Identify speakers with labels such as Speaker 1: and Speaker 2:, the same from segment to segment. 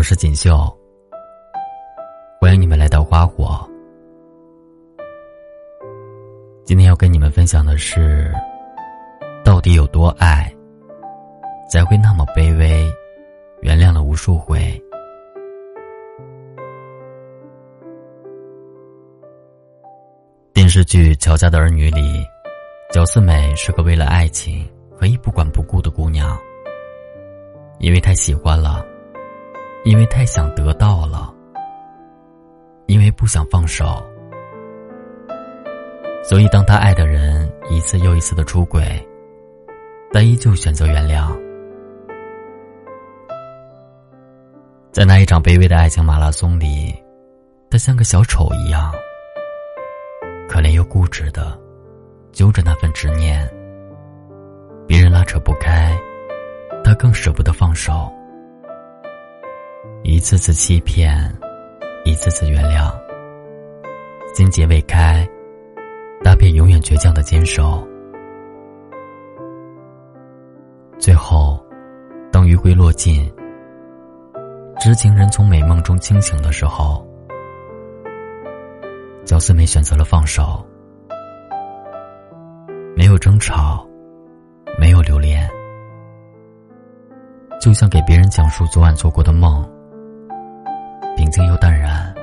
Speaker 1: 我是锦绣，欢迎你们来到花火。今天要跟你们分享的是，到底有多爱，才会那么卑微，原谅了无数回。电视剧《乔家的儿女》里，乔四美是个为了爱情可以不管不顾的姑娘，因为太喜欢了。因为太想得到了，因为不想放手，所以当他爱的人一次又一次的出轨，他依旧选择原谅。在那一场卑微的爱情马拉松里，他像个小丑一样，可怜又固执的揪着那份执念。别人拉扯不开，他更舍不得放手。一次次欺骗，一次次原谅，心结未开，搭配永远倔强的坚守。最后，当余晖落尽，知情人从美梦中清醒的时候，焦四美选择了放手，没有争吵，没有留恋，就像给别人讲述昨晚做过的梦。平静又淡然。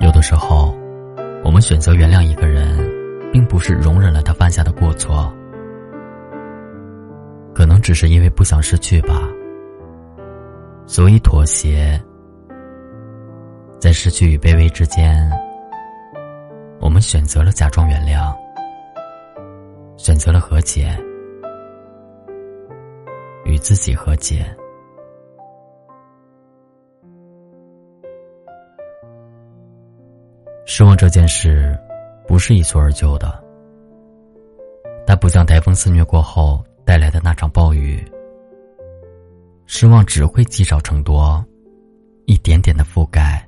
Speaker 1: 有的时候，我们选择原谅一个人，并不是容忍了他犯下的过错，可能只是因为不想失去吧。所以妥协，在失去与卑微之间，我们选择了假装原谅，选择了和解。自己和解。失望这件事，不是一蹴而就的。它不像台风肆虐过后带来的那场暴雨。失望只会积少成多，一点点的覆盖，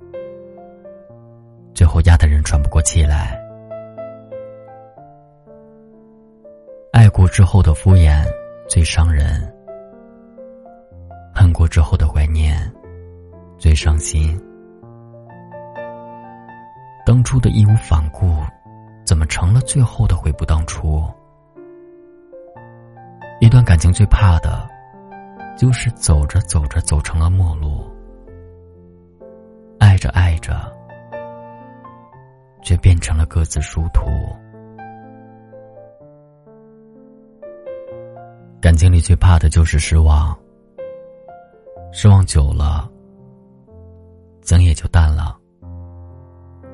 Speaker 1: 最后压得人喘不过气来。爱过之后的敷衍，最伤人。恨过之后的怀念，最伤心。当初的义无反顾，怎么成了最后的悔不当初？一段感情最怕的，就是走着走着走成了陌路，爱着爱着，却变成了各自殊途。感情里最怕的就是失望。失望久了，情也就淡了，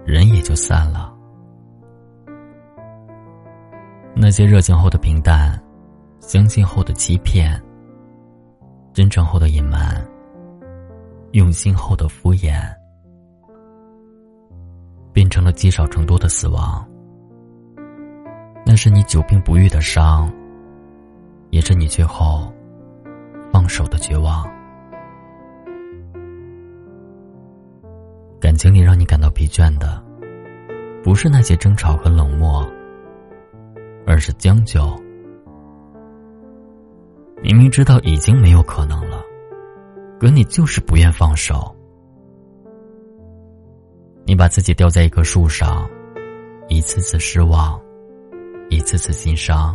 Speaker 1: 人也就散了。那些热情后的平淡，相信后的欺骗，真诚后的隐瞒，用心后的敷衍，变成了积少成多的死亡。那是你久病不愈的伤，也是你最后放手的绝望。感情里让你感到疲倦的，不是那些争吵和冷漠，而是将就。明明知道已经没有可能了，可你就是不愿放手。你把自己吊在一棵树上，一次次失望，一次次心伤。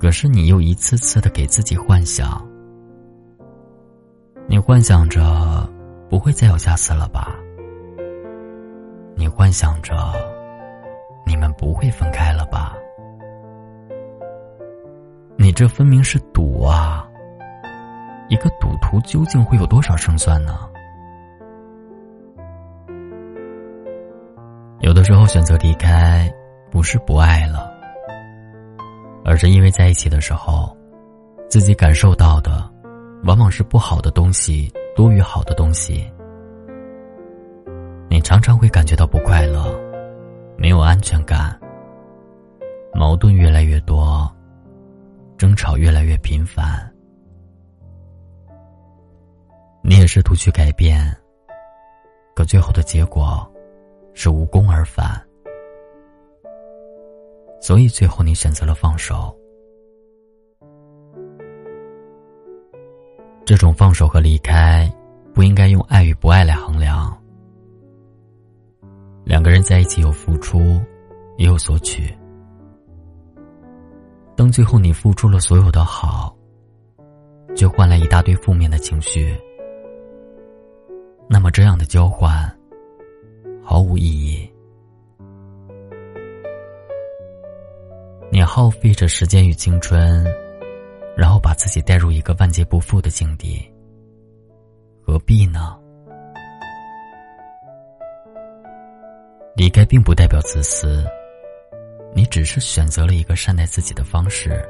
Speaker 1: 可是你又一次次的给自己幻想，你幻想着。不会再有下次了吧？你幻想着，你们不会分开了吧？你这分明是赌啊！一个赌徒究竟会有多少胜算呢？有的时候选择离开，不是不爱了，而是因为在一起的时候，自己感受到的，往往是不好的东西。多于好的东西，你常常会感觉到不快乐，没有安全感，矛盾越来越多，争吵越来越频繁。你也试图去改变，可最后的结果是无功而返。所以最后你选择了放手。这种放手和离开，不应该用爱与不爱来衡量。两个人在一起有付出，也有索取。当最后你付出了所有的好，却换来一大堆负面的情绪，那么这样的交换毫无意义。你耗费着时间与青春，然后把自己带入一个万劫不复的境地，何必呢？离开并不代表自私，你只是选择了一个善待自己的方式。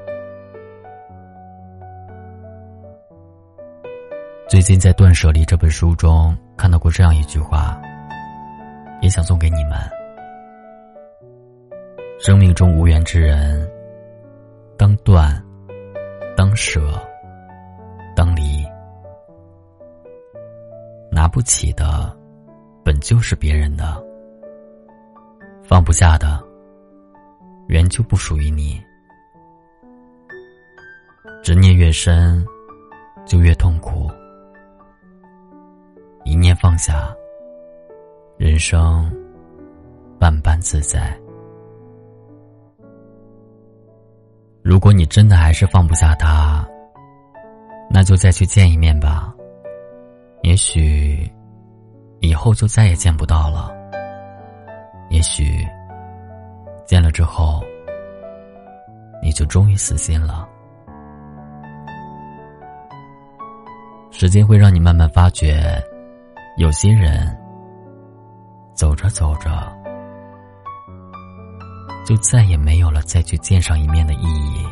Speaker 1: 最近在《断舍离》这本书中看到过这样一句话，也想送给你们。生命中无缘之人，当断，当舍，当离。拿不起的，本就是别人的；放不下的，原就不属于你。执念越深，就越痛苦。一念放下，人生万般自在。如果你真的还是放不下他，那就再去见一面吧。也许以后就再也见不到了。也许见了之后，你就终于死心了。时间会让你慢慢发觉，有些人走着走着。就再也没有了再去见上一面的意义。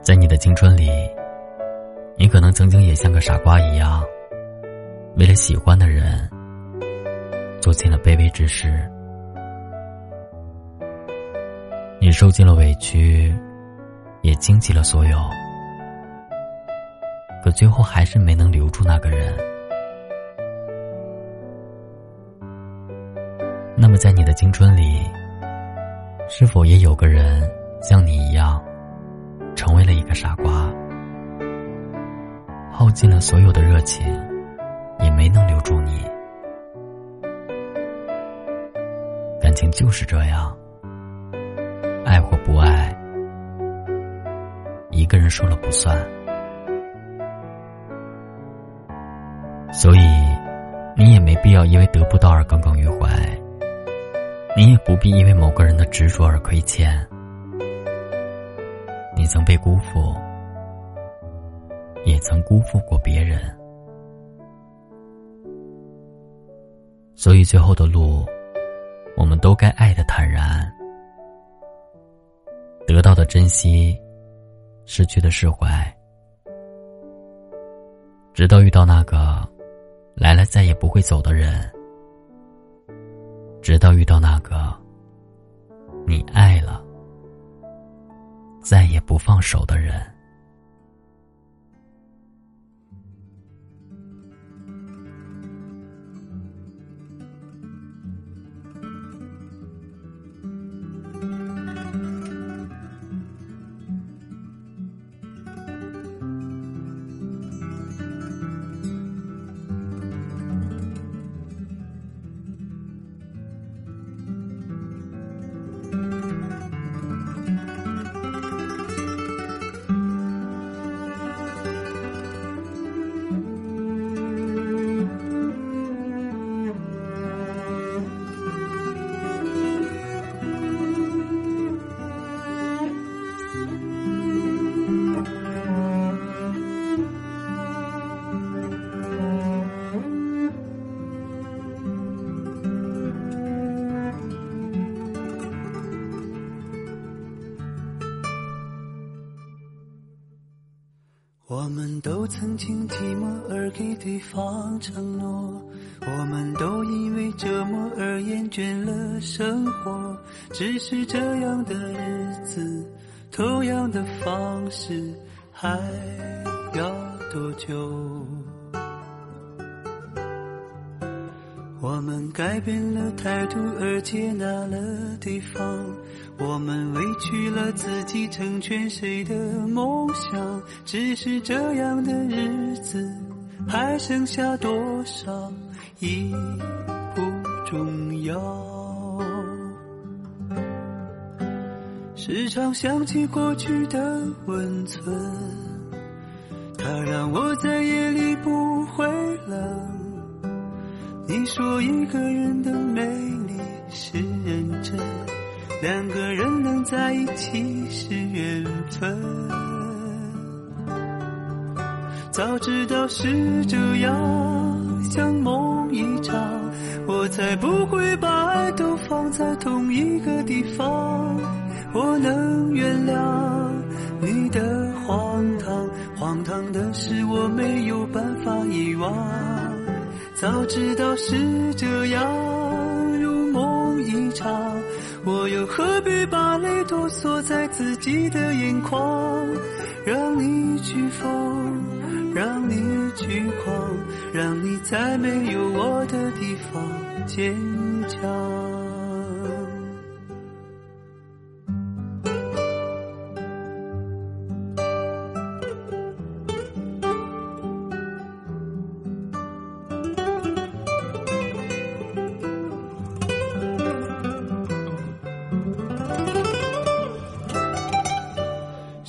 Speaker 1: 在你的青春里，你可能曾经也像个傻瓜一样，为了喜欢的人，做尽了卑微之事。你受尽了委屈，也倾尽了所有，可最后还是没能留住那个人。那么，在你的青春里，是否也有个人像你一样，成为了一个傻瓜，耗尽了所有的热情，也没能留住你？感情就是这样，爱或不爱，一个人说了不算。所以，你也没必要因为得不到而耿耿于怀。你也不必因为某个人的执着而亏欠。你曾被辜负，也曾辜负过别人，所以最后的路，我们都该爱的坦然，得到的珍惜，失去的释怀，直到遇到那个来了再也不会走的人。直到遇到那个你爱了、再也不放手的人。
Speaker 2: 我们都曾经寂寞而给对方承诺，我们都因为折磨而厌倦了生活。只是这样的日子，同样的方式，还要多久？
Speaker 1: 我们改变了态度而接纳了对方，我们委屈了自己成全谁的梦想？只是这样的日子还剩下多少已不重要。时常想起过去的温存，它让我在夜里不会冷。你说一个人的美丽是认真，两个人能在一起是缘分。早知道是这样，像梦一场，我才不会把爱都放在同一个地方。我能原谅你的荒唐，荒唐的是我没有办法遗忘。早知道是这样，如梦一场，我又何必把泪都锁在自己的眼眶？让你去疯，让你去狂，让你在没有我的地方坚强。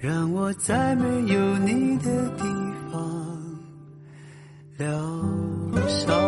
Speaker 1: 让我在没有你的地方疗伤。